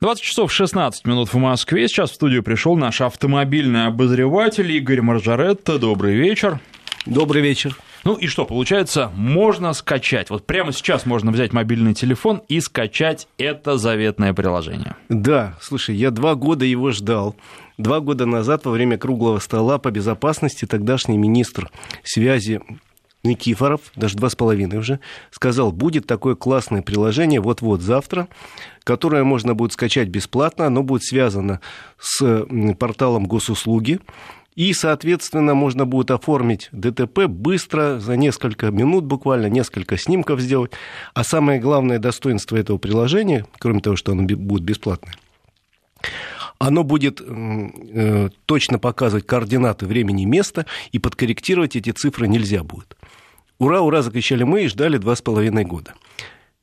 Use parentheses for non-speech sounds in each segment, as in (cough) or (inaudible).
20 часов 16 минут в Москве. Сейчас в студию пришел наш автомобильный обозреватель Игорь Маржаретто. Добрый вечер. Добрый вечер. Ну и что, получается, можно скачать. Вот прямо сейчас можно взять мобильный телефон и скачать это заветное приложение. Да, слушай, я два года его ждал. Два года назад во время круглого стола по безопасности тогдашний министр связи Никифоров, даже два с половиной уже, сказал, будет такое классное приложение вот-вот завтра, которое можно будет скачать бесплатно, оно будет связано с порталом госуслуги, и, соответственно, можно будет оформить ДТП быстро, за несколько минут буквально, несколько снимков сделать. А самое главное достоинство этого приложения, кроме того, что оно будет бесплатное, оно будет э, точно показывать координаты времени и места, и подкорректировать эти цифры нельзя будет. Ура, ура, закричали мы и ждали два с половиной года.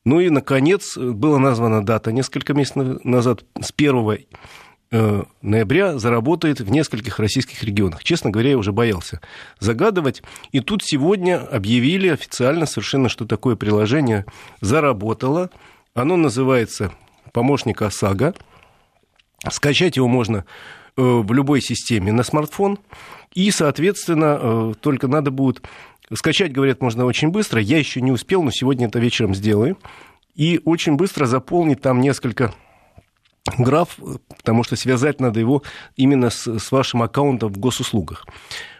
Ну и, наконец, была названа дата несколько месяцев назад, с 1 э, ноября заработает в нескольких российских регионах. Честно говоря, я уже боялся загадывать. И тут сегодня объявили официально совершенно, что такое приложение заработало. Оно называется «Помощник ОСАГО». Скачать его можно э, в любой системе на смартфон. И, соответственно, э, только надо будет Скачать, говорят, можно очень быстро. Я еще не успел, но сегодня это вечером сделаю. И очень быстро заполнить там несколько граф, потому что связать надо его именно с, с вашим аккаунтом в госуслугах.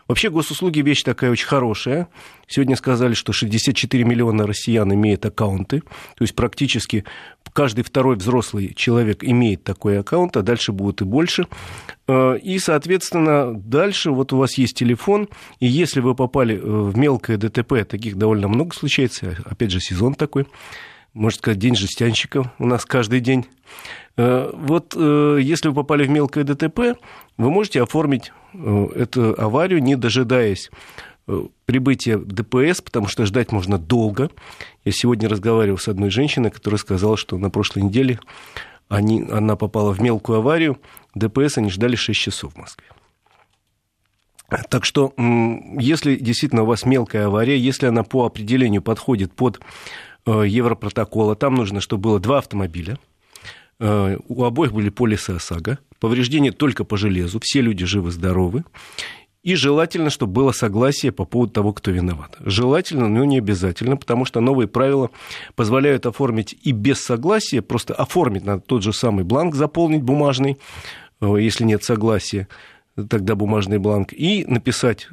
Вообще госуслуги вещь такая очень хорошая. Сегодня сказали, что 64 миллиона россиян имеют аккаунты. То есть практически каждый второй взрослый человек имеет такой аккаунт, а дальше будет и больше. Э, и, соответственно, дальше вот у вас есть телефон, и если вы попали э, в мелкое ДТП, таких довольно много случается, опять же, сезон такой, можно сказать, день жестянщика у нас каждый день. Э, вот если вы попали в мелкое ДТП, вы можете оформить эту аварию, не дожидаясь прибытия ДПС, потому что ждать можно долго. Я сегодня разговаривал с одной женщиной, которая сказала, что на прошлой неделе они, она попала в мелкую аварию, ДПС они ждали 6 часов в Москве. Так что, если действительно у вас мелкая авария, если она по определению подходит под э, Европротокола, там нужно, чтобы было два автомобиля, э, у обоих были полисы ОСАГО, повреждения только по железу, все люди живы-здоровы, и желательно, чтобы было согласие по поводу того, кто виноват. Желательно, но не обязательно, потому что новые правила позволяют оформить и без согласия, просто оформить надо тот же самый бланк, заполнить бумажный, э, если нет согласия, тогда бумажный бланк, и написать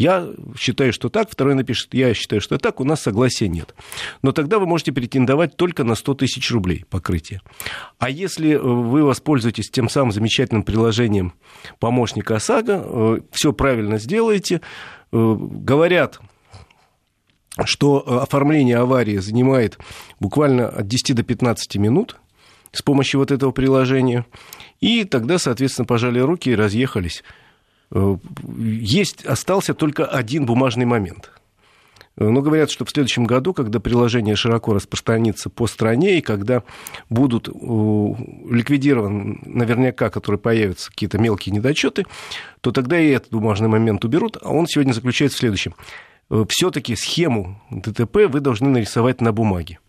я считаю, что так, второй напишет, я считаю, что так, у нас согласия нет. Но тогда вы можете претендовать только на 100 тысяч рублей покрытие. А если вы воспользуетесь тем самым замечательным приложением помощника ОСАГО, э, все правильно сделаете, э, говорят, что оформление аварии занимает буквально от 10 до 15 минут с помощью вот этого приложения. И тогда, соответственно, пожали руки и разъехались. Э, есть, остался только один бумажный момент. Э, Но говорят, что в следующем году, когда приложение широко распространится по стране, и когда будут э, ликвидированы, наверняка, которые появятся какие-то мелкие недочеты, то тогда и этот бумажный момент уберут. А он сегодня заключается в следующем. Все-таки схему ДТП вы должны нарисовать на бумаге.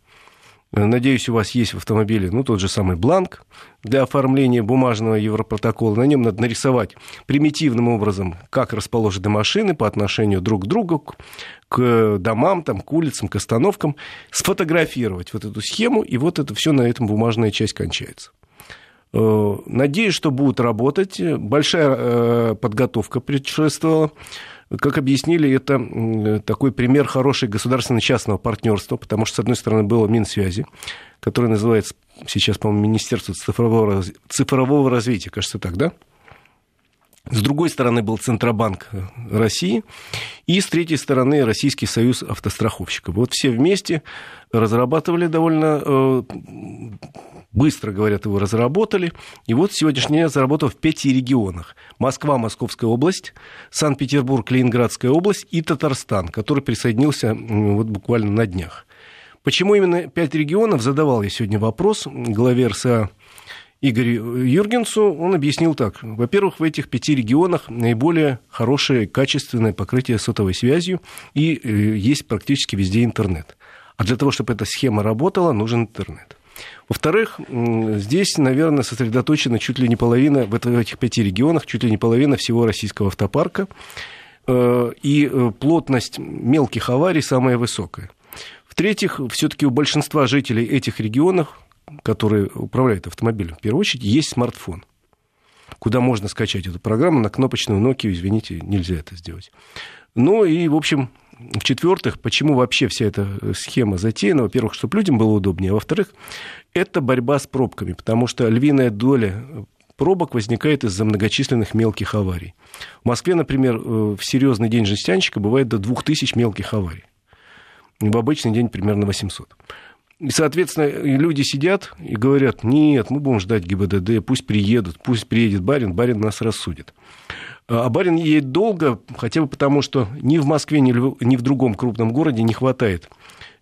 Надеюсь, у вас есть в автомобиле ну, тот же самый бланк для оформления бумажного европротокола. На нем надо нарисовать примитивным образом, как расположены машины по отношению друг к другу, к домам, там, к улицам, к остановкам, сфотографировать вот эту схему, и вот это все на этом бумажная часть кончается. Э, надеюсь, что будут работать. Большая э, подготовка предшествовала. Как объяснили, это такой пример хорошей государственно-частного партнерства, потому что, с одной стороны, было Минсвязи, которое называется сейчас, по-моему, Министерство цифрового, цифрового развития, кажется, так, да? С другой стороны был Центробанк России, и с третьей стороны Российский союз автостраховщиков. Вот все вместе разрабатывали довольно э, быстро, говорят, его разработали. И вот сегодняшний день заработал в пяти регионах. Москва, Московская область, Санкт-Петербург, Ленинградская область и Татарстан, который присоединился вот буквально на днях. Почему именно пять регионов, задавал я сегодня вопрос главе РСА Игорю Юргенсу. Он объяснил так. Во-первых, в этих пяти регионах наиболее хорошее, качественное покрытие сотовой связью и э, есть практически везде интернет. А для того, чтобы эта схема работала, нужен интернет. Во-вторых, здесь, наверное, сосредоточена чуть ли не половина, в этих пяти регионах, чуть ли не половина всего российского автопарка. Э, и э, плотность мелких аварий самая высокая. В-третьих, все-таки у большинства жителей этих регионов, которые управляют автомобилем, в первую очередь, есть смартфон куда можно скачать эту программу. На кнопочную Nokia, извините, нельзя это сделать. Ну и, в общем, в-четвертых, почему вообще вся эта э, схема затеяна? Во-первых, чтобы людям было удобнее, а во-вторых, это борьба с пробками, потому что львиная доля пробок возникает из-за многочисленных мелких аварий. В Москве, например, э, в серьезный день жестянщика бывает до 2000 мелких аварий. В обычный день примерно 800. И, соответственно, люди сидят и говорят, нет, мы будем ждать ГИБДД, пусть приедут, пусть приедет барин, барин нас рассудит. А барин едет долго, хотя бы потому, что ни в Москве, ни в другом крупном городе не хватает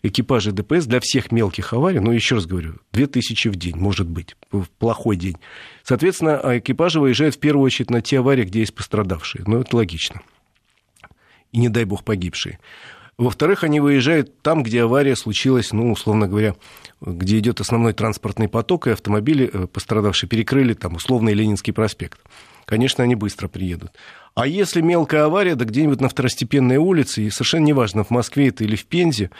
экипажей ДПС для всех мелких аварий, но еще раз говорю, 2000 в день, может быть, в плохой день. Соответственно, а экипажи выезжают в первую очередь на те аварии, где есть пострадавшие. Ну, это логично. И не дай бог погибшие. Во-вторых, они выезжают там, где авария случилась, ну, условно говоря, где идет основной транспортный поток, и автомобили э, пострадавшие перекрыли там условный Ленинский проспект. Конечно, они быстро приедут. А если мелкая авария, да где-нибудь на второстепенной улице, и совершенно неважно, в Москве это или в Пензе,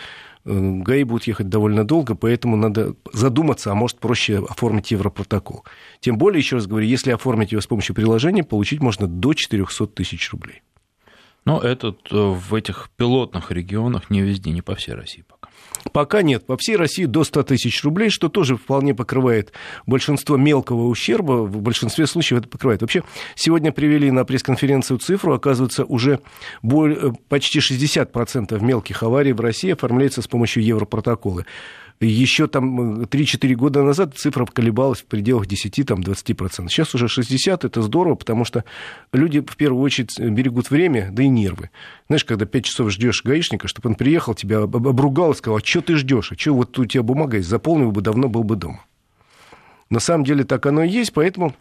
э, ГАИ будут ехать довольно долго, поэтому надо задуматься, а может проще оформить европротокол. Тем более, еще раз говорю, если оформить его с помощью приложения, получить можно до 400 тысяч рублей. Но этот э, в этих пилотных регионах не везде, не по всей России пока. Пока нет. По всей России до 100 тысяч рублей, что тоже вполне покрывает большинство мелкого ущерба. В большинстве случаев это покрывает. Вообще, сегодня привели на пресс-конференцию цифру. Оказывается, уже э, почти 60% мелких аварий в России оформляется с помощью европротокола. Еще там 3-4 года назад цифра колебалась в пределах 10-20%. Сейчас уже 60%, это здорово, потому что люди в первую очередь берегут время, да и нервы. Знаешь, когда 5 часов ждешь гаишника, чтобы он приехал, тебя обругал и сказал, а что ты ждешь, а что вот у тебя бумага есть, заполнил бы, давно был бы дома. На самом деле так оно и есть, поэтому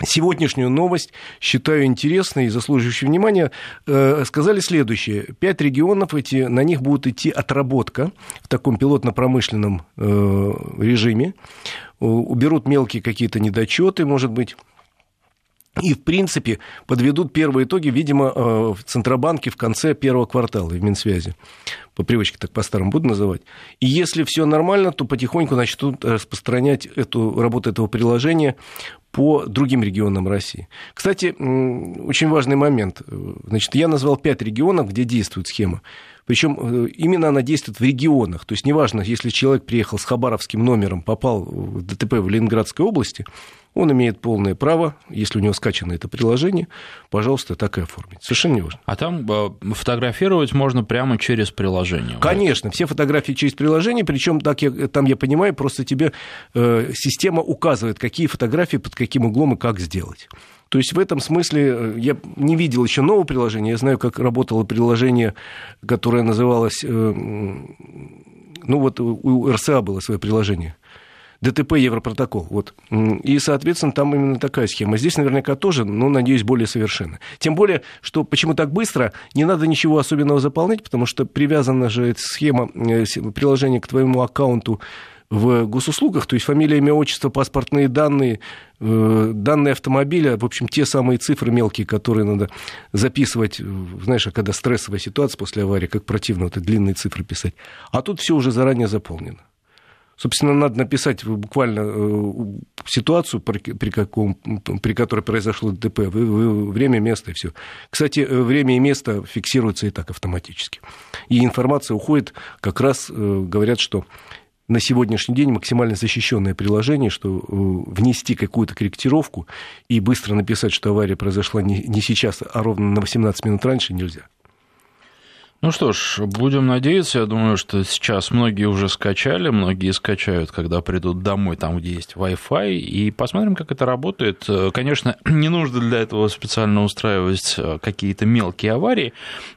сегодняшнюю новость считаю интересной и заслуживающей внимания. Э, сказали следующее. Пять регионов, эти, на них будет идти отработка в таком пилотно-промышленном э, режиме. Уберут мелкие какие-то недочеты, может быть, и, в принципе, подведут первые итоги, видимо, э, в Центробанке в конце первого квартала в Минсвязи. По привычке так по-старому буду называть. И если все нормально, то потихоньку начнут распространять эту, работу этого приложения по другим регионам России. Кстати, очень важный момент. Значит, я назвал пять регионов, где действует схема. Причем э, именно она действует в регионах. То есть неважно, если человек приехал с хабаровским номером, попал в ДТП в Ленинградской области, он имеет полное право, если у него скачано это приложение, пожалуйста, так и оформить. Совершенно не важно. А там э, фотографировать можно прямо через приложение? Конечно, вот. все фотографии через приложение, причем так я, там я понимаю, просто тебе э, система указывает, какие фотографии под каким углом и как сделать. То есть в этом смысле э, я не видел еще нового приложения. Я знаю, как работало приложение, которое называлось... Э, ну вот у РСА было свое приложение ДТП Европротокол. Вот. И, соответственно, там именно такая схема. Здесь наверняка тоже, но, надеюсь, более совершенно. Тем более, что почему так быстро, не надо ничего особенного заполнять, потому что привязана же эта схема э, приложения к твоему аккаунту в госуслугах, то есть фамилия, имя, отчество, паспортные данные, данные автомобиля, в общем, те самые цифры мелкие, которые надо записывать, знаешь, а когда стрессовая ситуация после аварии, как противно вот эти длинные цифры писать. А тут все уже заранее заполнено. Собственно, надо написать буквально э, ситуацию, при, каком, при которой произошло ДТП, время, место и все. Кстати, э, время и место фиксируются и так автоматически. И информация уходит, как раз э, говорят, что на сегодняшний день максимально защищенное приложение, что внести какую-то корректировку и быстро написать, что авария произошла не, не сейчас, а ровно на 18 минут раньше нельзя. Ну что ж, будем надеяться. Я думаю, что сейчас многие уже скачали, многие скачают, когда придут домой, там, где есть Wi-Fi, и посмотрим, как это работает. Конечно, (clears throat) не нужно для этого специально устраивать э, какие-то мелкие аварии,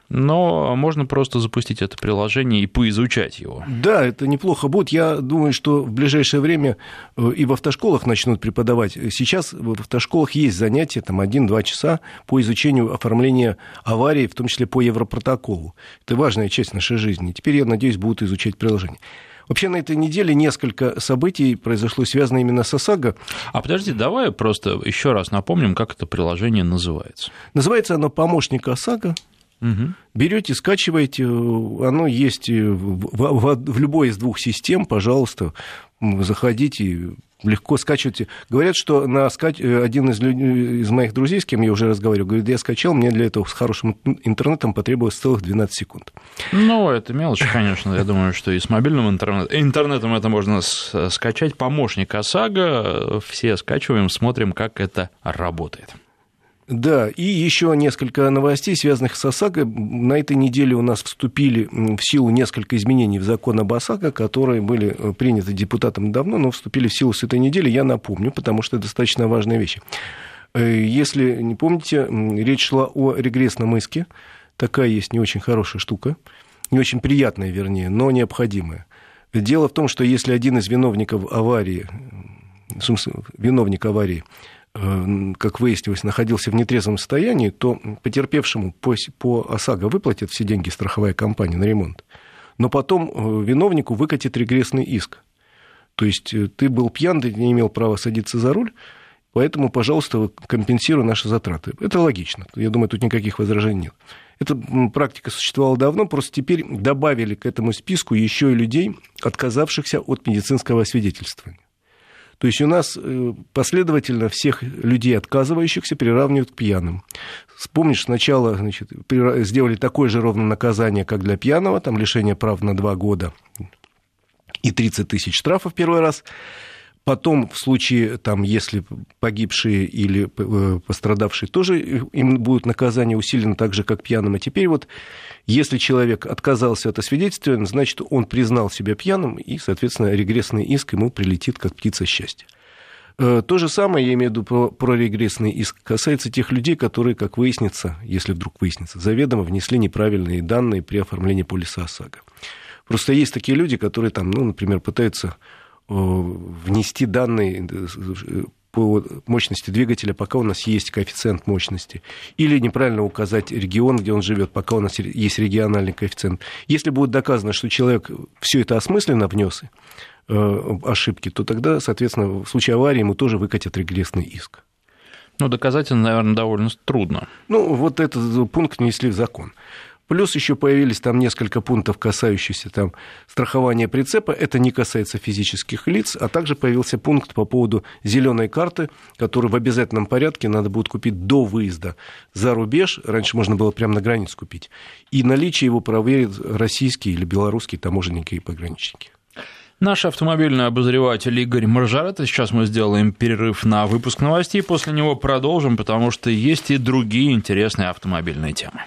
но можно просто запустить это приложение и поизучать его. Да, это неплохо будет. Я думаю, что в ближайшее время э, и в автошколах начнут преподавать. Сейчас в автошколах есть занятия, там, один-два часа по изучению оформления аварий, в том числе по Европротоколу. Это важная часть нашей жизни. Теперь, я надеюсь, будут изучать приложение. Вообще на этой неделе несколько событий произошло, связано именно с ОСАГО. А подожди, давай просто еще раз напомним, как это приложение называется. Называется оно «Помощник ОСАГО». Угу. Берете, скачиваете, оно есть в, в, в любой из двух систем, пожалуйста, заходите, легко скачивайте. Говорят, что на скач... один из, людей, из моих друзей, с кем я уже разговаривал, говорит, я скачал, мне для этого с хорошим интернетом потребовалось целых 12 секунд. Ну, это мелочь, конечно. Я думаю, что и с мобильным интернетом, интернетом это можно скачать. Помощник ОСАГО, все скачиваем, смотрим, как это работает. Да, и еще несколько новостей, связанных с ОСАГО. На этой неделе у нас вступили в силу несколько изменений в закон об ОСАГО, которые были э, приняты депутатом давно, но вступили в силу с этой недели. Я напомню, потому что это достаточно важная вещь. Э, если не помните, речь шла о регрессном иске. Такая есть не очень хорошая штука, не очень приятная, вернее, но необходимая. Дело в том, что если один из виновников аварии, виновник аварии, как выяснилось, находился в нетрезвом состоянии, то потерпевшему по, по ОСАГО выплатит все деньги страховая компания на ремонт. Но потом э, виновнику выкатит регрессный иск. То есть э, ты был пьян, ты не имел права садиться за руль, поэтому, пожалуйста, компенсируй наши затраты. Это логично. Я думаю, тут никаких возражений нет. Эта практика существовала давно, просто теперь добавили к этому списку еще и людей, отказавшихся от медицинского освидетельствования. То есть у нас э, последовательно всех людей, отказывающихся, приравнивают к пьяным. Вспомнишь, сначала значит, сделали такое же ровно наказание, как для пьяного, там лишение прав на два года и 30 тысяч штрафов первый раз. Потом, в случае, там, если погибшие или э, пострадавшие, тоже им будет наказание усилено так же, как пьяным. А теперь вот, если человек отказался от освидетельствования, значит, он признал себя пьяным, и, соответственно, регрессный иск ему прилетит, как птица счастья. Э, то же самое, я имею в виду про, про регрессный иск, касается тех людей, которые, как выяснится, если вдруг выяснится, заведомо внесли неправильные данные при оформлении полиса ОСАГО. Просто есть такие люди, которые там, ну, например, пытаются Э, внести данные э, по мощности двигателя, пока у нас есть коэффициент мощности, или неправильно указать регион, где он живет, пока у нас есть региональный коэффициент. Если будет доказано, что человек все это осмысленно внес э, ошибки, то тогда, соответственно, в случае аварии ему тоже выкатят регрессный иск. Ну, доказательно, наверное, довольно трудно. Ну, вот этот пункт внесли в закон. Плюс еще появились там несколько пунктов, касающихся там страхования прицепа. Это не касается физических лиц. А также появился пункт по поводу зеленой карты, которую в обязательном порядке надо будет купить до выезда за рубеж. Раньше можно было прямо на границе купить. И наличие его проверят российские или белорусские таможенники и пограничники. Наш автомобильный обозреватель Игорь Маржарет. Сейчас мы сделаем перерыв на выпуск новостей, после него продолжим, потому что есть и другие интересные автомобильные темы.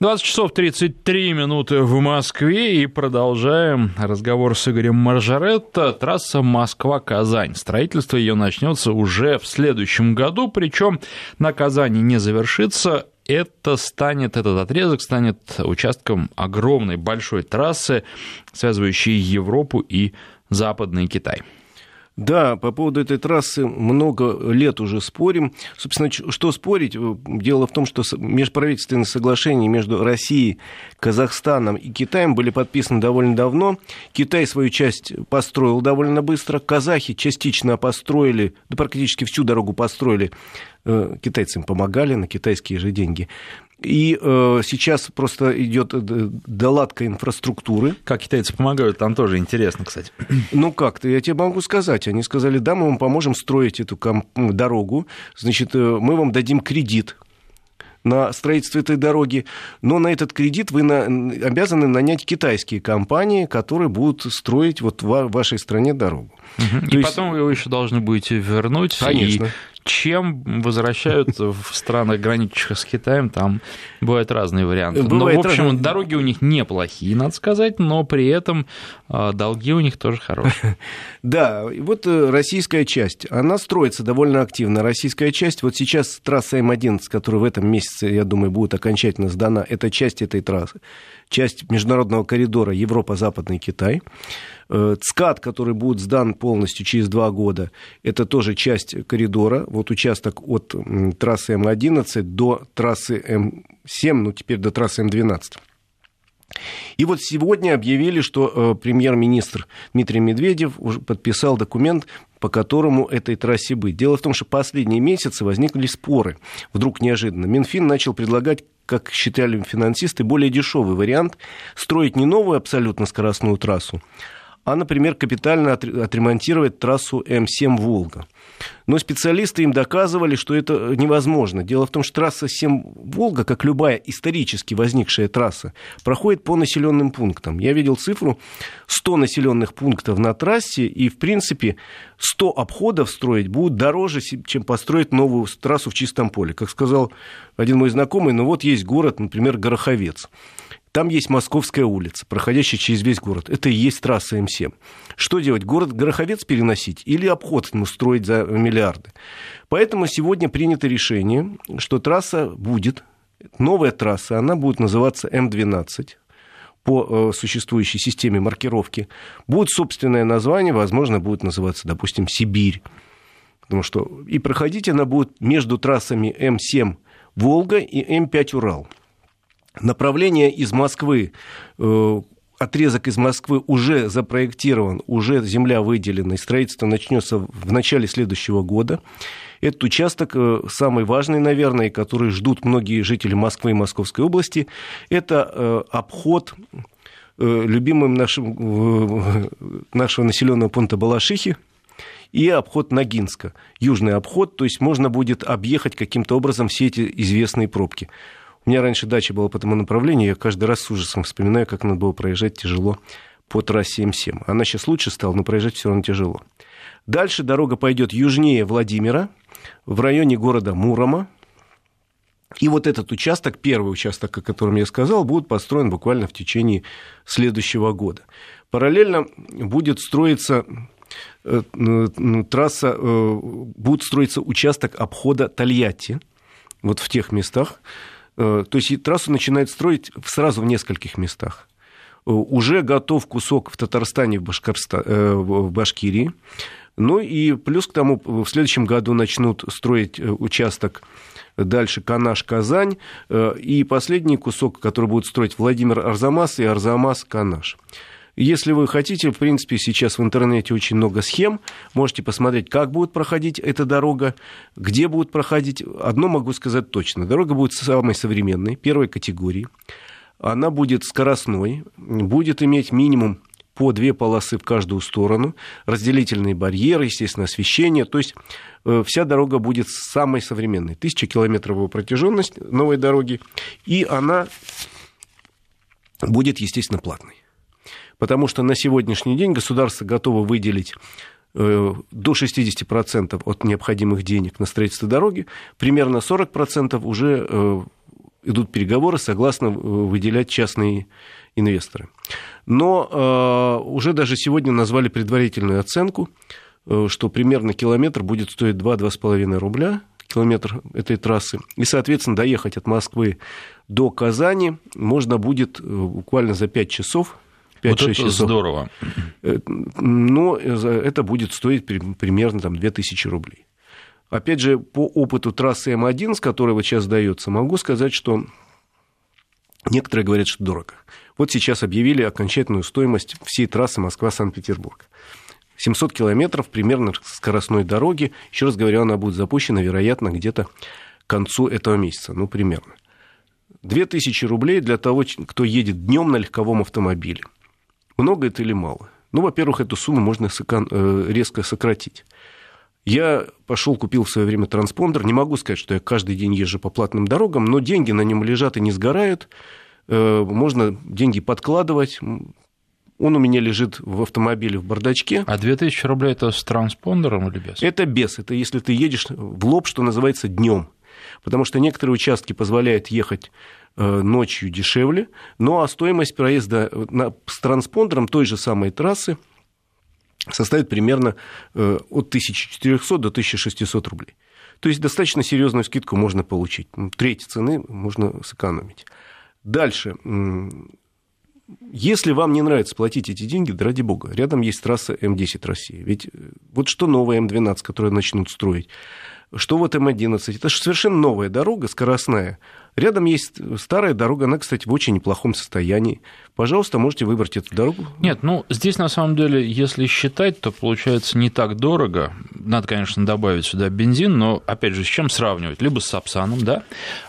20 часов 33 минуты в Москве и продолжаем разговор с Игорем Маржаретто. Трасса Москва-Казань. Строительство ее начнется уже в следующем году, причем на Казани не завершится. Это станет, этот отрезок станет участком огромной большой трассы, связывающей Европу и Западный Китай. Да, по поводу этой трассы много лет уже спорим. Собственно, что спорить? Дело в том, что межправительственные соглашения между Россией, Казахстаном и Китаем были подписаны довольно давно. Китай свою часть построил довольно быстро. Казахи частично построили, да практически всю дорогу построили. Э, китайцам помогали на китайские же деньги. И э, сейчас просто идет э, доладка инфраструктуры. Как китайцы помогают, там тоже интересно, кстати. Ну как-то, я тебе могу сказать. Они сказали, да, мы вам поможем строить эту дорогу. Значит, э, мы вам дадим кредит на строительство этой дороги, но на этот кредит вы на, обязаны нанять китайские компании, которые будут строить вот в вашей стране дорогу. Угу. И есть... потом вы его еще должны будете вернуть. Конечно. И чем возвращают в странах, граничащих с Китаем, там бывают разные варианты. Бывает но, в общем, разные... дороги у них неплохие, надо сказать, но при этом а, долги у них тоже хорошие. (laughs) Да, вот э, российская часть, она строится довольно активно. Российская часть, вот сейчас трасса М11, которая в этом месяце, я думаю, будет окончательно сдана, это часть этой трассы, часть международного коридора Европа-Западный Китай. Э, ЦКАД, который будет сдан полностью через два года, это тоже часть коридора. Вот участок от трассы М11 до трассы М7, ну теперь до трассы М12. И вот сегодня объявили, что э, премьер-министр Дмитрий Медведев уже подписал документ, по которому этой трассе быть. Дело в том, что последние месяцы возникли споры. Вдруг неожиданно. Минфин начал предлагать как считали финансисты, более дешевый вариант строить не новую абсолютно скоростную трассу, а, например, капитально отремонтировать трассу М7 «Волга». Но специалисты им доказывали, что это невозможно. Дело в том, что трасса 7 Волга, как любая исторически возникшая трасса, проходит по населенным пунктам. Я видел цифру 100 населенных пунктов на трассе, и, в принципе, 100 обходов строить будет дороже, чем построить новую трассу в чистом поле. Как сказал один мой знакомый, ну вот есть город, например, Гороховец. Там есть Московская улица, проходящая через весь город. Это и есть трасса М7. Что делать? Город Гороховец переносить или обход ему строить за миллиарды? Поэтому сегодня принято решение, что трасса будет, новая трасса, она будет называться М12 по э, существующей системе маркировки. Будет собственное название, возможно, будет называться, допустим, Сибирь. Потому что и проходить она будет между трассами М7 Волга и М5 Урал. Направление из Москвы, э, отрезок из Москвы уже запроектирован, уже земля выделена, и строительство начнется в начале следующего года. Этот участок э, самый важный, наверное, который ждут многие жители Москвы и Московской области, это э, обход любимым нашим, нашего населенного пункта Балашихи, и обход Ногинска, южный обход, то есть можно будет объехать каким-то образом все эти известные пробки. У меня раньше дача была по этому направлению, я каждый раз с ужасом вспоминаю, как надо было проезжать тяжело по трассе М7. Она сейчас лучше стала, но проезжать все равно тяжело. Дальше дорога пойдет южнее Владимира, в районе города Мурома. И вот этот участок, первый участок, о котором я сказал, будет построен буквально в течение следующего года. Параллельно будет строиться э, трасса, э, будет строиться участок обхода Тольятти, вот в тех местах, то есть трассу начинают строить сразу в нескольких местах. Э, уже готов кусок в Татарстане, в, Башкорста... Э, в Башкирии. Ну и плюс к тому, в следующем году начнут строить участок дальше Канаш-Казань, и последний кусок, который будет строить Владимир Арзамас и Арзамас-Канаш. Если вы хотите, в принципе, сейчас в интернете очень много схем. Можете посмотреть, как будет проходить эта дорога, где будет проходить. Одно могу сказать точно. Дорога будет самой современной, первой категории. Она будет скоростной, будет иметь минимум по две полосы в каждую сторону, разделительные барьеры, естественно, освещение. То есть э, вся дорога будет самой современной. Тысяча километровая протяженность новой дороги, и она будет, естественно, платной потому что на сегодняшний день государство готово выделить э, до 60% от необходимых денег на строительство дороги, примерно 40% уже э, идут переговоры, согласно э, выделять частные инвесторы. Но уже даже сегодня назвали предварительную оценку, что примерно километр будет стоить 2-2,5 рубля, километр этой трассы. И, соответственно, доехать от Москвы до Казани можно будет буквально за 5 часов 5-6 вот это часов. здорово. Э, но это будет стоить примерно там, 2000 рублей. Опять же, по опыту трассы М1, с которой вот сейчас дается, могу сказать, что некоторые говорят, что дорого. Вот сейчас объявили окончательную стоимость всей трассы Москва-Санкт-Петербург. 700 километров примерно скоростной дороги. Еще раз говорю, она будет запущена, вероятно, где-то к концу этого месяца, ну, примерно. 2000 рублей для того, кто едет днем на легковом автомобиле. Много это или мало? Ну, во-первых, эту сумму можно э, резко сократить. Я пошел, купил в свое время транспондер. Не могу сказать, что я каждый день езжу по платным дорогам, но деньги на нем лежат и не сгорают. Э, можно деньги подкладывать. Он у меня лежит в автомобиле в бардачке. А 2000 рублей это с транспондером или без? Это без. Это если ты едешь в лоб, что называется, днем. Потому что некоторые участки позволяют ехать ночью дешевле, ну а стоимость проезда на, с транспондером той же самой трассы составит примерно э, от 1400 до 1600 рублей. То есть достаточно серьезную скидку можно получить. Треть цены можно сэкономить. Дальше. Если вам не нравится платить эти деньги, да ради бога, рядом есть трасса М10 России. Ведь э, вот что новая М12, которую начнут строить, что вот М11, это же совершенно новая дорога, скоростная, Рядом есть старая дорога, она, кстати, в очень неплохом состоянии. Пожалуйста, можете выбрать эту дорогу. Нет, ну, здесь, на самом деле, если считать, то получается не так дорого. Надо, конечно, добавить сюда бензин, но, опять же, с чем сравнивать? Либо с Сапсаном, да,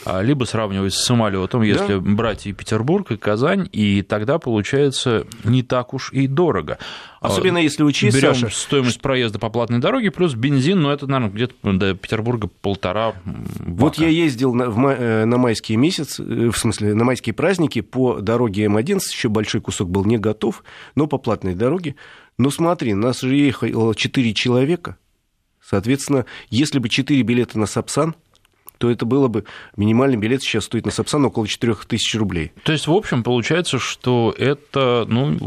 а, либо сравнивать с самолетом, если да. брать и Петербург, и Казань, и тогда получается не так уж и дорого. Особенно если учесть, Берем Саша, стоимость проезда по платной дороге плюс бензин, но это, наверное, где-то до Петербурга полтора бака. Вот я ездил на, в, э, на майские месяцы, э, в смысле, на майские праздники по дороге М11, еще большой кусок был не готов, но по платной дороге. Но смотри, нас же ехало 4 человека, соответственно, если бы 4 билета на Сапсан – то это было бы минимальный билет сейчас стоит на Сапсан около 4000 рублей. То есть, в общем, получается, что это, ну,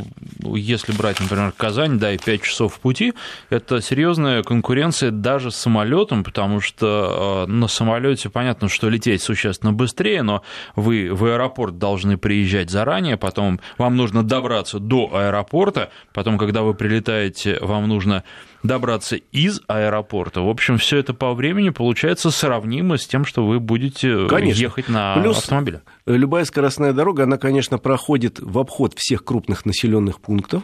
если брать, например, Казань, да, и 5 часов в пути, это серьезная конкуренция даже с самолетом, потому что э, на самолете понятно, что лететь существенно быстрее, но вы в аэропорт должны приезжать заранее, потом вам нужно добраться до аэропорта, потом, когда вы прилетаете, вам нужно добраться из аэропорта. В общем, все это по времени получается сравнимо с тем, что вы будете конечно. ехать на Плюс автомобиле. Любая скоростная дорога, она, конечно, проходит в обход всех крупных населенных пунктов.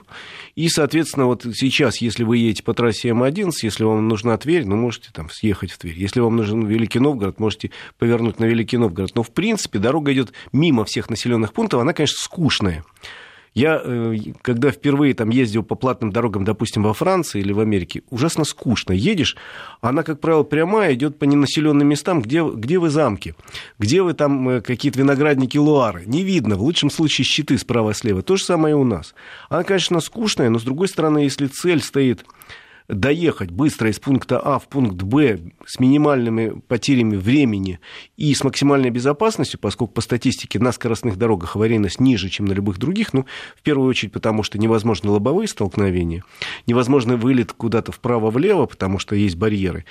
И, соответственно, вот сейчас, если вы едете по трассе М11, если вам нужна Тверь, ну, можете там съехать в Тверь. Если вам нужен Великий Новгород, можете повернуть на Великий Новгород. Но, в принципе, дорога идет мимо всех населенных пунктов, она, конечно, скучная. Я, э, когда впервые там ездил по платным дорогам, допустим, во Франции или в Америке, ужасно скучно. Едешь, она, как правило, прямая, идет по ненаселенным местам, где, где вы замки, где вы там э, какие-то виноградники Луары. Не видно, в лучшем случае щиты справа-слева. То же самое и у нас. Она, конечно, скучная, но, с другой стороны, если цель стоит доехать быстро из пункта А в пункт Б с минимальными потерями времени и с максимальной безопасностью, поскольку по статистике на скоростных дорогах аварийность ниже, чем на любых других, ну, в первую очередь потому, что невозможны лобовые столкновения, невозможно вылет куда-то вправо-влево, потому что есть барьеры,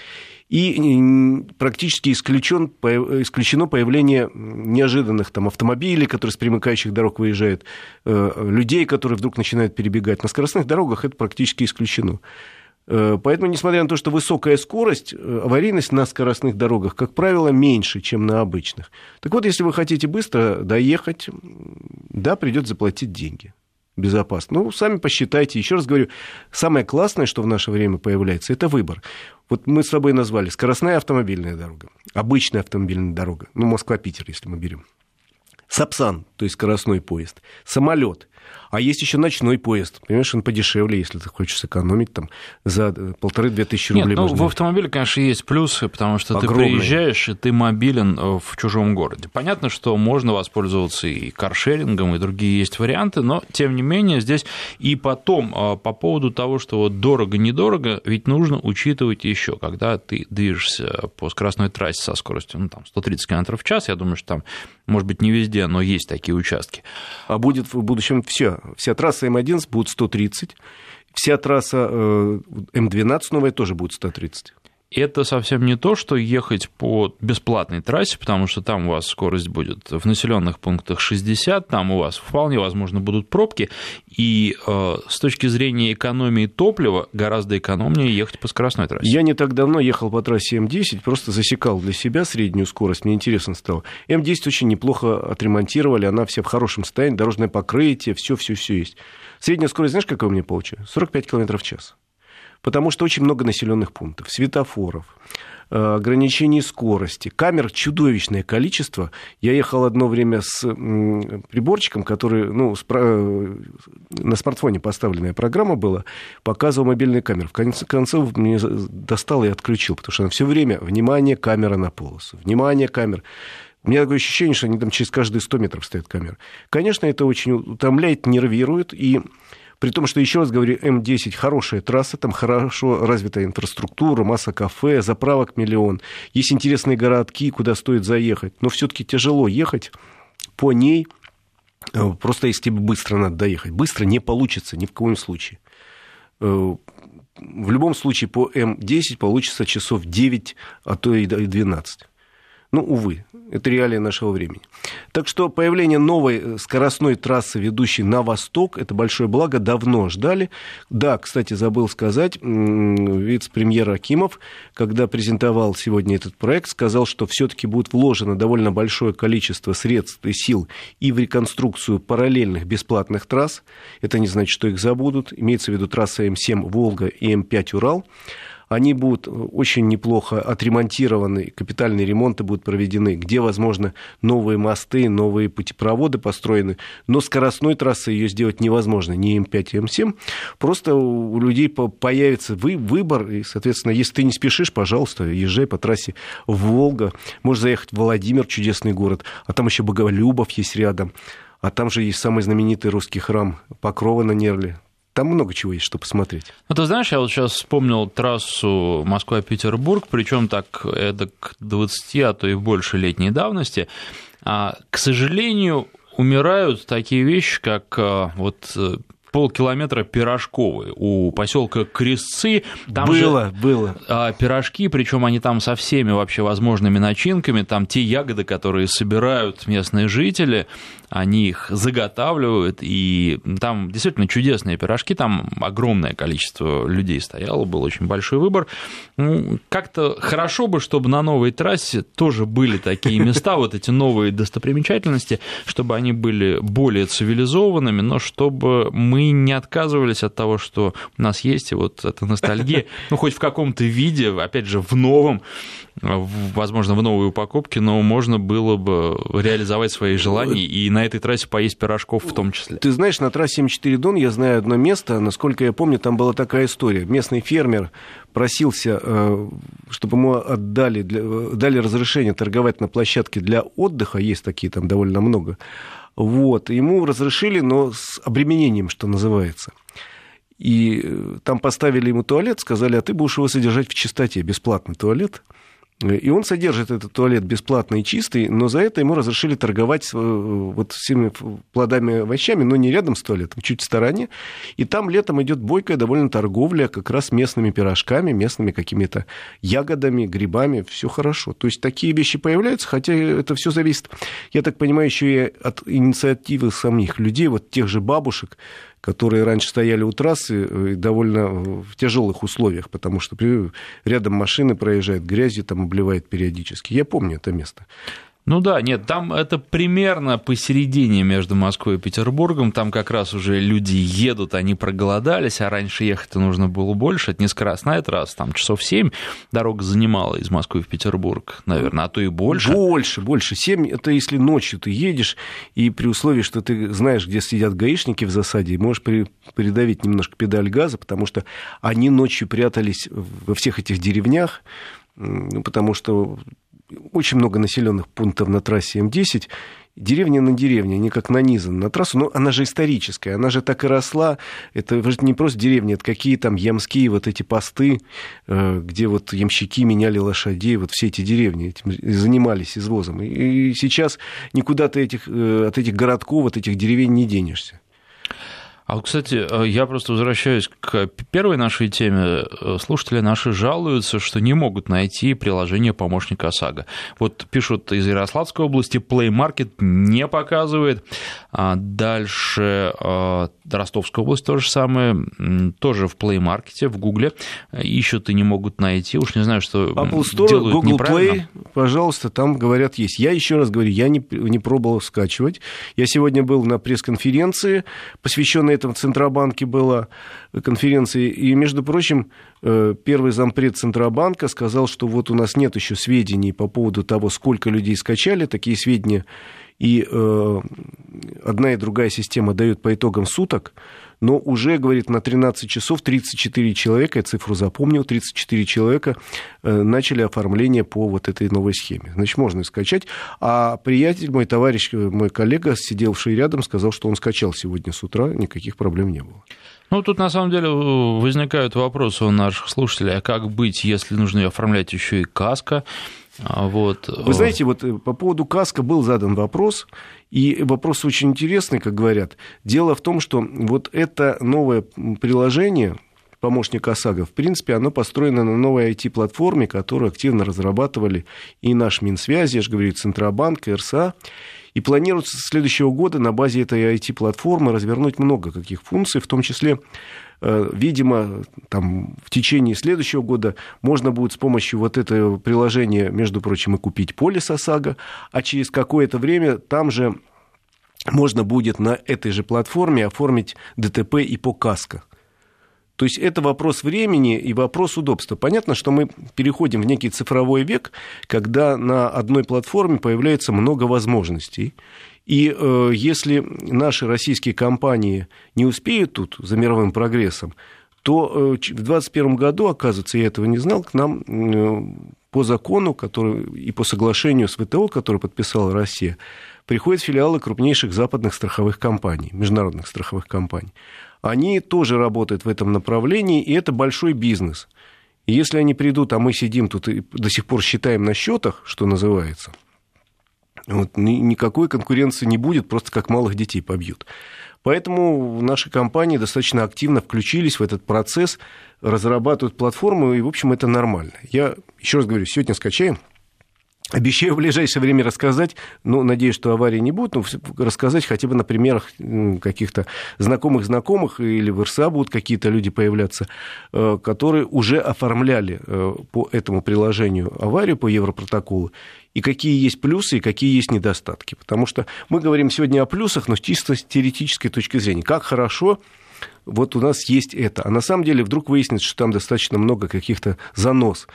и практически исключен, исключено появление неожиданных там, автомобилей, которые с примыкающих дорог выезжают, э, людей, которые вдруг начинают перебегать. На скоростных дорогах это практически исключено. Э, поэтому, несмотря на то, что высокая скорость, э, аварийность на скоростных дорогах, как правило, меньше, чем на обычных. Так вот, если вы хотите быстро доехать, да, придется заплатить деньги безопасно. Ну, сами посчитайте. Еще раз говорю, самое классное, что в наше время появляется, это выбор. Вот мы с собой назвали скоростная автомобильная дорога, обычная автомобильная дорога, ну, Москва-Питер, если мы берем. Сапсан, то есть скоростной поезд, самолет, а есть еще ночной поезд. Понимаешь, он подешевле, если ты хочешь сэкономить там за э, полторы-две тысячи рублей. Нет, ну, в автомобиле, конечно, есть плюсы, потому что Огромные. ты приезжаешь, и ты мобилен э, в чужом городе. Понятно, что можно воспользоваться и каршерингом, и другие есть варианты, но, тем не менее, здесь и потом э, по поводу того, что вот дорого-недорого, ведь нужно учитывать еще, когда ты движешься по скоростной трассе со скоростью ну, там, 130 км в час, я думаю, что там, может быть, не везде, но есть такие участки. А будет в будущем все вся трасса М11 будет 130, вся трасса э, М12 новая тоже будет 130 это совсем не то, что ехать по бесплатной трассе, потому что там у вас скорость будет в населенных пунктах 60, там у вас вполне возможно будут пробки, и э, с точки зрения экономии топлива гораздо экономнее ехать по скоростной трассе. Я не так давно ехал по трассе М10, просто засекал для себя среднюю скорость, мне интересно стало. М10 очень неплохо отремонтировали, она вся в хорошем состоянии, дорожное покрытие, все-все-все есть. Средняя скорость, знаешь, какая у меня получилась? 45 км в час потому что очень много населенных пунктов, светофоров, э, ограничений скорости, камер чудовищное количество. Я ехал одно время с приборчиком, который, ну, э, на смартфоне поставленная программа была, показывал мобильные камеры. В конце концов, мне достал и отключил, потому что она все время, внимание, камера на полосу, внимание, камера. У меня такое ощущение, что они там через каждые 100 метров стоят камеры. Конечно, это очень утомляет, нервирует, и при том, что, еще раз говорю, М10 хорошая трасса, там хорошо развитая инфраструктура, масса кафе, заправок миллион. Есть интересные городки, куда стоит заехать. Но все-таки тяжело ехать по ней, э, просто если тебе быстро надо доехать. Быстро не получится ни в коем случае. Э, в любом случае по М10 получится часов 9, а то и 12. Ну, увы, это реалия нашего времени. Так что появление новой э, скоростной трассы, ведущей на восток, это большое благо, давно ждали. Да, кстати, забыл сказать, вице-премьер Акимов, когда презентовал сегодня этот проект, сказал, что все-таки будет вложено довольно большое количество средств и сил и в реконструкцию параллельных бесплатных трасс. Это не значит, что их забудут. Имеется в виду трасса М7 Волга и М5 Урал они будут очень неплохо отремонтированы, капитальные ремонты будут проведены, где, возможно, новые мосты, новые путепроводы построены, но скоростной трассы ее сделать невозможно, ни М5, ни М7. Просто у людей появится выбор, и, соответственно, если ты не спешишь, пожалуйста, езжай по трассе в Волга, можешь заехать в Владимир, чудесный город, а там еще Боголюбов есть рядом, а там же есть самый знаменитый русский храм Покрова на Нерле, там много чего есть, что посмотреть. Ну, ты знаешь, я вот сейчас вспомнил трассу Москва-Петербург, причем так это к 20, а то и больше летней давности. А, к сожалению, умирают такие вещи, как а, вот э, полкилометра пирожковые у поселка Крестцы. Там было, же, было. А, пирожки, причем они там со всеми вообще возможными начинками, там те ягоды, которые собирают местные жители, они их заготавливают, и там действительно чудесные пирожки, там огромное количество людей стояло, был очень большой выбор. Ну, как-то хорошо бы, чтобы на новой трассе тоже были такие места, вот эти новые достопримечательности, чтобы они были более цивилизованными, но чтобы мы не отказывались от того, что у нас есть, и вот эта ностальгия, (laughs) ну, хоть в каком-то виде, опять же, в новом, возможно, в новой упаковке, но можно было бы реализовать свои желания и на этой трассе поесть пирожков в том числе. Ты знаешь, на трассе М4 Дон я знаю одно место, насколько я помню, там была такая история. Местный фермер просился, э, чтобы ему отдали, дали разрешение торговать на площадке для отдыха, есть такие там довольно много, вот, ему разрешили, но с обременением, что называется. И э, там поставили ему туалет, сказали, а ты будешь его содержать в чистоте, бесплатный туалет. И он содержит этот туалет бесплатно и чистый, но за это ему разрешили торговать э, вот всеми плодами и овощами, но не рядом с туалетом, чуть в стороне. И там летом идет бойкая довольно торговля как раз местными пирожками, местными какими-то ягодами, грибами, все хорошо. То есть такие вещи появляются, хотя это все зависит, я так понимаю, еще и от инициативы самих людей, вот тех же бабушек, которые раньше стояли у трассы э, довольно в тяжелых условиях, потому что рядом машины проезжают, грязью там обливает периодически. Я помню это место. Ну да, нет, там это примерно посередине между Москвой и Петербургом, там как раз уже люди едут, они проголодались, а раньше ехать нужно было больше, это не скоростная трасса, там часов 7 дорога занимала из Москвы в Петербург, наверное, а то и больше. Больше, больше. 7 это если ночью ты едешь, и при условии, что ты знаешь, где сидят гаишники в засаде, можешь придавить немножко педаль газа, потому что они ночью прятались во всех этих деревнях, ну, потому что очень много населенных пунктов на трассе М10, деревня на деревне, они как нанизаны на трассу, но она же историческая, она же так и росла. Это не просто деревня, это какие там ямские вот эти посты, э, где вот ямщики меняли лошадей, вот все эти деревни этим занимались извозом. И сейчас никуда ты этих, э, от этих городков, от этих деревень не денешься. А вот, кстати, э, я просто возвращаюсь к первой нашей теме. Э, слушатели наши жалуются, что не могут найти приложение помощника ОСАГО. Вот пишут из Ярославской области, Play Market не показывает. А дальше э, Ростовская область то же самое, тоже в Play Market, в Гугле ищут и не могут найти. Уж не знаю, что Apple Store, делают Google Play, пожалуйста, там говорят есть. Я еще раз говорю, я не, не пробовал скачивать. Я сегодня был на пресс-конференции, посвященной этом в Центробанке была конференция, и, между прочим, э, первый зампред Центробанка сказал, что вот у нас нет еще сведений по поводу того, сколько людей скачали, такие сведения. И э, одна и другая система дают по итогам суток, но уже, говорит, на 13 часов 34 человека, я цифру запомнил, 34 человека э, начали оформление по вот этой новой схеме. Значит, можно скачать. А приятель, мой товарищ, мой коллега, сидевший рядом, сказал, что он скачал сегодня с утра, никаких проблем не было. Ну, тут на самом деле возникают вопросы у наших слушателей, а как быть, если нужно оформлять еще и каска? А вот. Вы знаете, вот э, по поводу каска был задан вопрос, и вопрос очень интересный, как говорят. Дело в том, что вот это новое приложение, помощник ОСАГО, в принципе, оно построено на новой IT-платформе, которую активно разрабатывали и наш Минсвязи, я же говорю, Центробанк, и РСА. И планируется с следующего года на базе этой IT-платформы развернуть много каких функций, в том числе э, видимо, там, в течение следующего года можно будет с помощью вот этого приложения, между прочим, и купить полис ОСАГО, а через какое-то время там же можно будет на этой же платформе оформить ДТП и по КАСКО. То есть это вопрос времени и вопрос удобства. Понятно, что мы переходим в некий цифровой век, когда на одной платформе появляется много возможностей. И э, если наши российские компании не успеют тут за мировым прогрессом, то э, в 2021 году, оказывается, я этого не знал, к нам э, по закону который, и по соглашению с ВТО, который подписала Россия, приходят филиалы крупнейших западных страховых компаний, международных страховых компаний они тоже работают в этом направлении, и это большой бизнес. И если они придут, а мы сидим тут и до сих пор считаем на счетах, что называется, вот, никакой конкуренции не будет, просто как малых детей побьют. Поэтому наши компании достаточно активно включились в этот процесс, разрабатывают платформу, и, в общем, это нормально. Я еще раз говорю, сегодня скачаем, Обещаю в ближайшее время рассказать, ну, надеюсь, что аварии не будет, но рассказать хотя бы на примерах каких-то знакомых-знакомых, или в РСА будут какие-то люди появляться, э, которые уже оформляли э, по этому приложению аварию по Европротоколу, и какие есть плюсы, и какие есть недостатки. Потому что мы говорим сегодня о плюсах, но с чисто теоретической точки зрения. Как хорошо вот у нас есть это. А на самом деле вдруг выяснится, что там достаточно много каких-то занос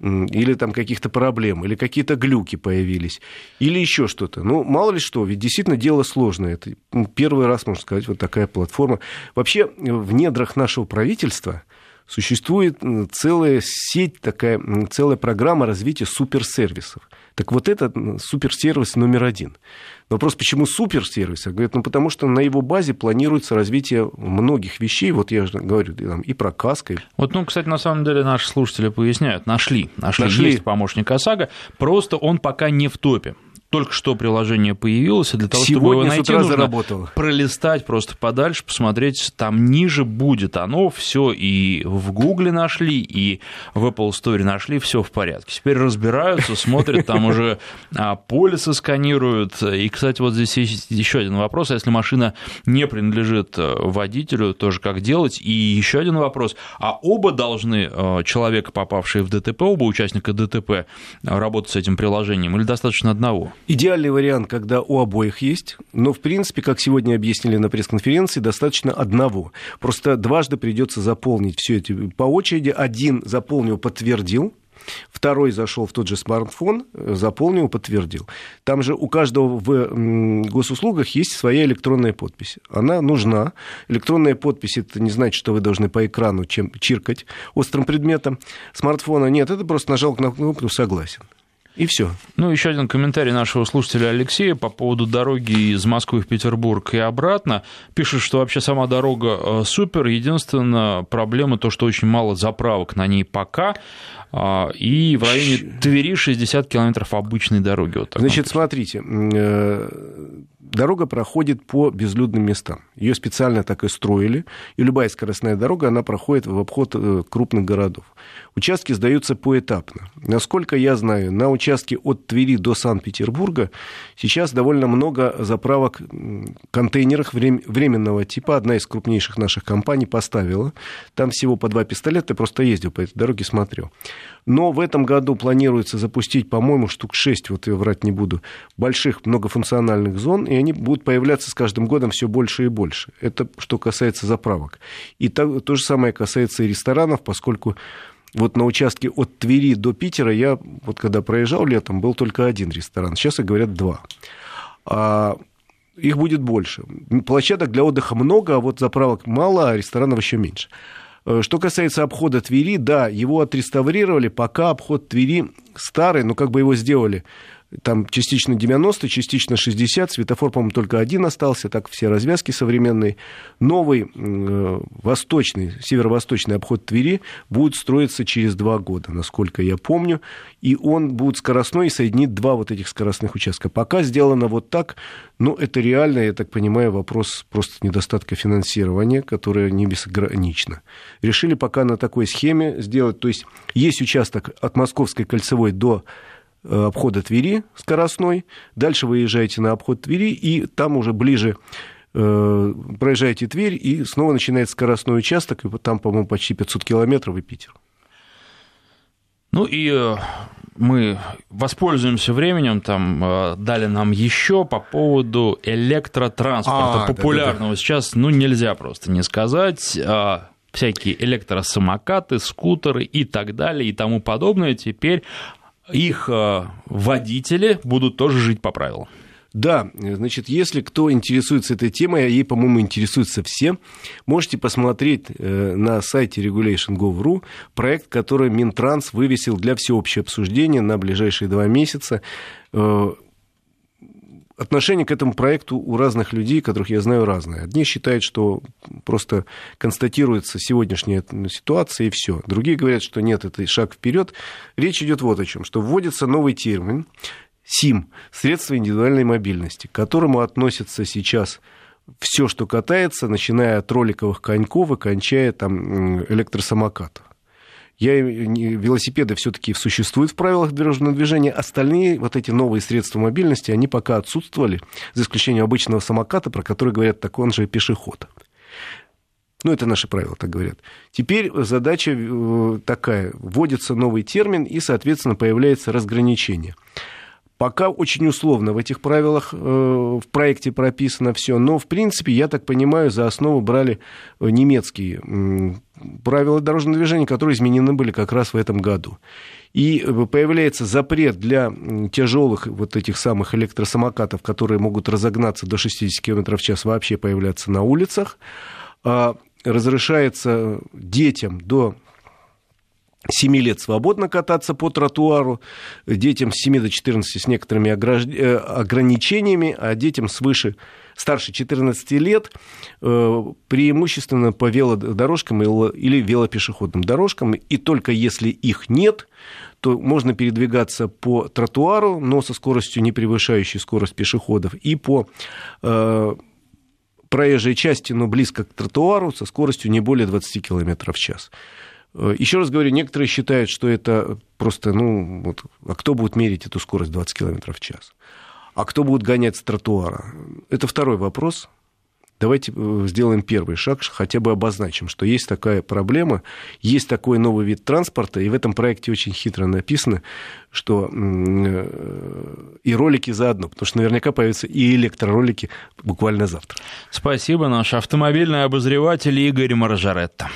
или там каких-то проблем, или какие-то глюки появились, или еще что-то. Ну, мало ли что, ведь действительно дело сложное. Это первый раз, можно сказать, вот такая платформа. Вообще, в недрах нашего правительства существует целая сеть, такая целая программа развития суперсервисов. Так вот это суперсервис номер один. Вопрос, почему суперсервис? Говорят, ну потому что на его базе планируется развитие многих вещей. Вот я же говорю там, и про каско. Вот, ну, кстати, на самом деле наши слушатели поясняют. Нашли. Нашли. нашли. Есть помощник ОСАГО. Просто он пока не в топе только что приложение появилось, и для того, Сегодня чтобы его найти, нужно заработало. пролистать просто подальше, посмотреть, там ниже будет оно, все и в Гугле нашли, и в Apple Store нашли, все в порядке. Теперь разбираются, смотрят, там уже а, полисы сканируют. И, кстати, вот здесь есть еще один вопрос, а если машина не принадлежит э, водителю, тоже как делать? И еще один вопрос, а оба должны, э, человека, попавшие в ДТП, оба участника ДТП, работать с этим приложением, или достаточно одного? Идеальный вариант, когда у обоих есть, но, в принципе, как сегодня объяснили на пресс-конференции, достаточно одного. Просто дважды придется заполнить все это по очереди. Один заполнил, подтвердил, Второй зашел в тот же смартфон, заполнил, подтвердил. Там же у каждого в госуслугах есть своя электронная подпись. Она нужна. Электронная подпись это не значит, что вы должны по экрану чем чиркать острым предметом смартфона. Нет, это просто нажал на кнопку «Согласен». И все. Ну, еще один комментарий нашего слушателя Алексея по поводу дороги из Москвы в Петербург и обратно. Пишет, что вообще сама дорога э, супер. Единственная проблема то, что очень мало заправок на ней пока. А, и в районе Твери 60 километров обычной дороги. Вот Значит, смотрите, э, дорога проходит по безлюдным местам. Ее специально так и строили. И любая скоростная дорога, она проходит в обход э, крупных городов. Участки сдаются поэтапно. Насколько я знаю, на участке от Твери до Санкт-Петербурга сейчас довольно много заправок контейнерах временного типа. Одна из крупнейших наших компаний поставила. Там всего по два пистолета. Я просто ездил по этой дороге, смотрел. Но в этом году планируется запустить, по-моему, штук 6, вот я врать не буду, больших многофункциональных зон, и они будут появляться с каждым годом все больше и больше. Это что касается заправок. И то, то же самое касается и ресторанов, поскольку вот на участке от Твери до Питера я, вот когда проезжал летом, был только один ресторан. Сейчас, и говорят, два. А их будет больше. Площадок для отдыха много, а вот заправок мало, а ресторанов еще меньше. Э, что касается обхода Твери, да, его отреставрировали, пока обход Твери старый, но как бы его сделали там частично 90, частично 60, светофор, по-моему, только один остался, так все развязки современные. Новый э, восточный, северо-восточный обход Твери будет строиться через два года, насколько я помню, и он будет скоростной и соединит два вот этих скоростных участка. Пока сделано вот так, ну, это реально, я так понимаю, вопрос просто недостатка финансирования, которое не безгранично. Решили пока на такой схеме сделать, то есть есть участок от Московской кольцевой до обхода Твери скоростной, дальше выезжаете на обход Твери, и там уже ближе э, проезжаете Тверь, и снова начинается скоростной участок, и там, по-моему, почти 500 километров и Питер. Ну и э, мы воспользуемся временем, там дали нам еще по поводу электротранспорта, а, популярного да, да, да. сейчас, ну нельзя просто не сказать а, всякие электросамокаты, скутеры и так далее и тому подобное теперь их э, водители будут тоже жить по правилам. Да, значит, если кто интересуется этой темой, а ей, по-моему, интересуются все, можете посмотреть э, на сайте regulation.gov.ru проект, который Минтранс вывесил для всеобщего обсуждения на ближайшие два месяца. Отношение к этому проекту у разных людей, которых я знаю, разное. Одни считают, что просто констатируется сегодняшняя ситуация и все. Другие говорят, что нет, это шаг вперед. Речь идет вот о чем, что вводится новый термин СИМ, средство индивидуальной мобильности, к которому относятся сейчас все, что катается, начиная от роликовых коньков и кончая там электросамокатов. Я, велосипеды все-таки существуют в правилах дорожного движения. Остальные вот эти новые средства мобильности, они пока отсутствовали, за исключением обычного самоката, про который говорят, так он же пешеход. Ну, это наши правила, так говорят. Теперь задача э, такая. Вводится новый термин, и, соответственно, появляется разграничение. Пока очень условно в этих правилах, э, в проекте прописано все, но, в принципе, я так понимаю, за основу брали э, немецкие правила дорожного движения, которые изменены были как раз в этом году. И э, появляется запрет для тяжелых вот этих самых электросамокатов, которые могут разогнаться до 60 км в час, вообще появляться на улицах. А разрешается детям до 7 лет свободно кататься по тротуару, детям с 7 до 14 с некоторыми э, ограничениями, а детям свыше старше 14 лет э, преимущественно по велодорожкам или велопешеходным дорожкам, и только если их нет, то можно передвигаться по тротуару, но со скоростью, не превышающей скорость пешеходов, и по э, проезжей части, но близко к тротуару, со скоростью не более 20 км в час. Э, Еще раз говорю, некоторые считают, что это просто, ну, вот, а кто будет мерить эту скорость 20 км в час? А кто будет гонять с тротуара? Это второй вопрос. Давайте э, сделаем первый шаг, хотя бы обозначим, что есть такая проблема, есть такой новый вид транспорта, и в этом проекте очень хитро написано, что э, и ролики заодно, потому что наверняка появятся и электроролики буквально завтра. Спасибо, наш автомобильный обозреватель Игорь Маржаретта.